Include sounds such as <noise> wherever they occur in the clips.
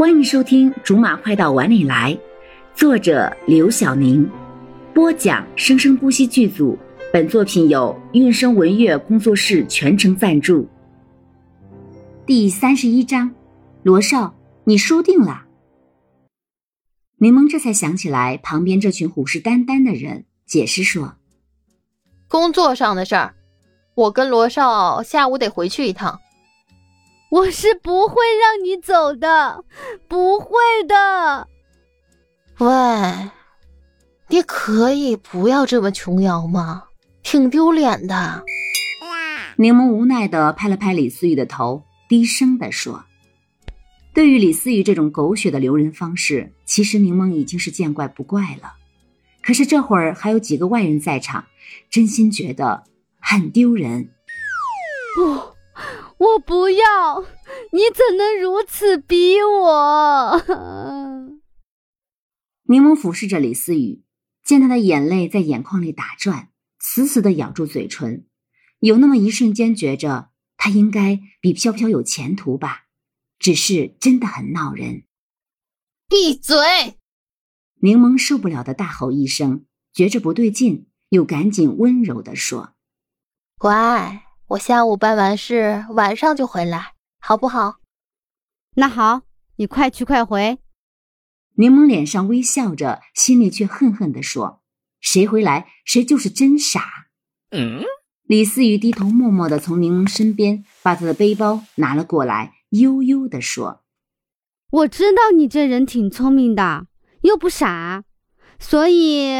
欢迎收听《竹马快到碗里来》，作者刘晓宁，播讲生生不息剧组。本作品由韵声文乐工作室全程赞助。第三十一章，罗少，你输定了。柠檬这才想起来，旁边这群虎视眈眈的人，解释说：“工作上的事儿，我跟罗少下午得回去一趟。”我是不会让你走的，不会的。喂，你可以不要这么琼瑶吗？挺丢脸的。柠檬无奈的拍了拍李思雨的头，低声的说：“对于李思雨这种狗血的留人方式，其实柠檬已经是见怪不怪了。可是这会儿还有几个外人在场，真心觉得很丢人。”不。我不要！你怎能如此逼我？柠檬俯视着李思雨，见她的眼泪在眼眶里打转，死死的咬住嘴唇，有那么一瞬间觉着她应该比飘飘有前途吧。只是真的很闹人。闭嘴！柠檬受不了的大吼一声，觉着不对劲，又赶紧温柔的说：“乖。”我下午办完事，晚上就回来，好不好？那好，你快去快回。柠檬脸上微笑着，心里却恨恨地说：“谁回来，谁就是真傻。”嗯。李思雨低头，默默地从柠檬身边把他的背包拿了过来，悠悠地说：“我知道你这人挺聪明的，又不傻，所以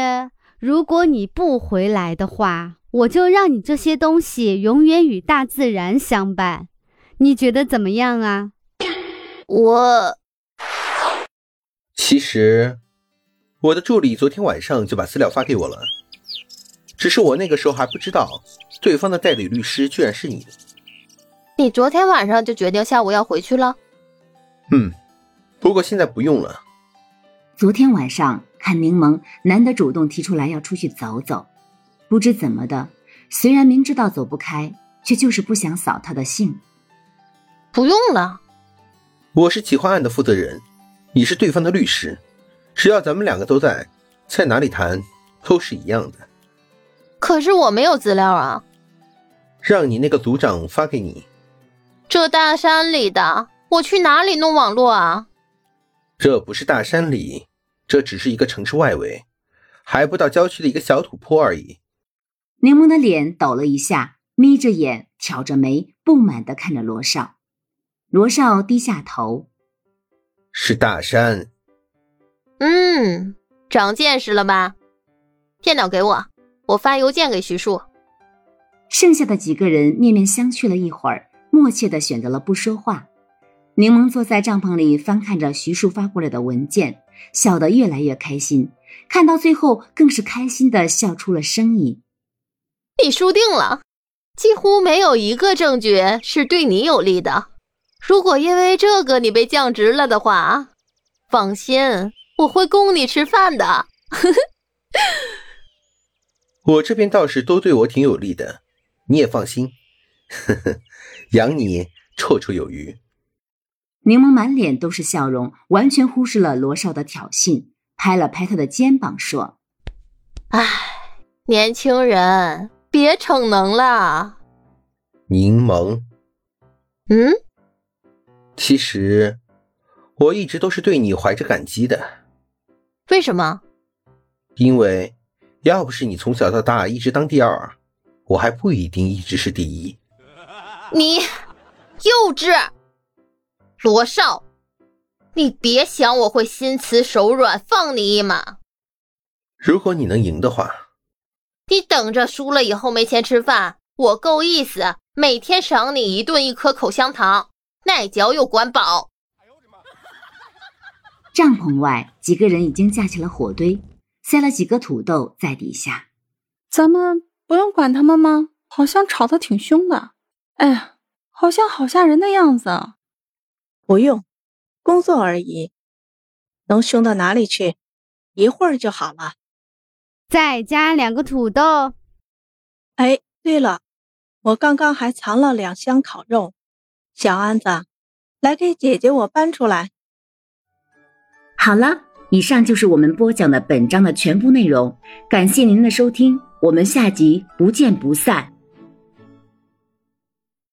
如果你不回来的话。”我就让你这些东西永远与大自然相伴，你觉得怎么样啊？<coughs> 我其实，我的助理昨天晚上就把资料发给我了，只是我那个时候还不知道对方的代理律师居然是你。你昨天晚上就决定下午要回去了？嗯，不过现在不用了。昨天晚上看柠檬难得主动提出来要出去走走。不知怎么的，虽然明知道走不开，却就是不想扫他的兴。不用了，我是企划案的负责人，你是对方的律师，只要咱们两个都在，在哪里谈都是一样的。可是我没有资料啊，让你那个组长发给你。这大山里的，我去哪里弄网络啊？这不是大山里，这只是一个城市外围，还不到郊区的一个小土坡而已。柠檬的脸抖了一下，眯着眼，挑着眉，不满的看着罗少。罗少低下头：“是大山。”“嗯，长见识了吧？电脑给我，我发邮件给徐树。”剩下的几个人面面相觑了一会儿，默契的选择了不说话。柠檬坐在帐篷里，翻看着徐树发过来的文件，笑得越来越开心。看到最后，更是开心的笑出了声音。你输定了，几乎没有一个证据是对你有利的。如果因为这个你被降职了的话，放心，我会供你吃饭的。我这边倒是都对我挺有利的，你也放心，呵 <laughs> 呵养你绰绰有余。柠檬满脸都是笑容，完全忽视了罗少的挑衅，拍了拍他的肩膀说：“哎，年轻人。”别逞能了，柠檬。嗯，其实我一直都是对你怀着感激的。为什么？因为要不是你从小到大一直当第二，我还不一定一直是第一。你幼稚，罗少，你别想我会心慈手软放你一马。如果你能赢的话。你等着，输了以后没钱吃饭，我够意思，每天赏你一顿一颗口香糖，耐嚼又管饱。帐篷外，几个人已经架起了火堆，塞了几个土豆在底下。咱们不用管他们吗？好像吵得挺凶的。哎呀，好像好吓人的样子。不用，工作而已，能凶到哪里去？一会儿就好了。再加两个土豆。哎，对了，我刚刚还藏了两箱烤肉，小安子，来给姐姐我搬出来。好了，以上就是我们播讲的本章的全部内容，感谢您的收听，我们下集不见不散。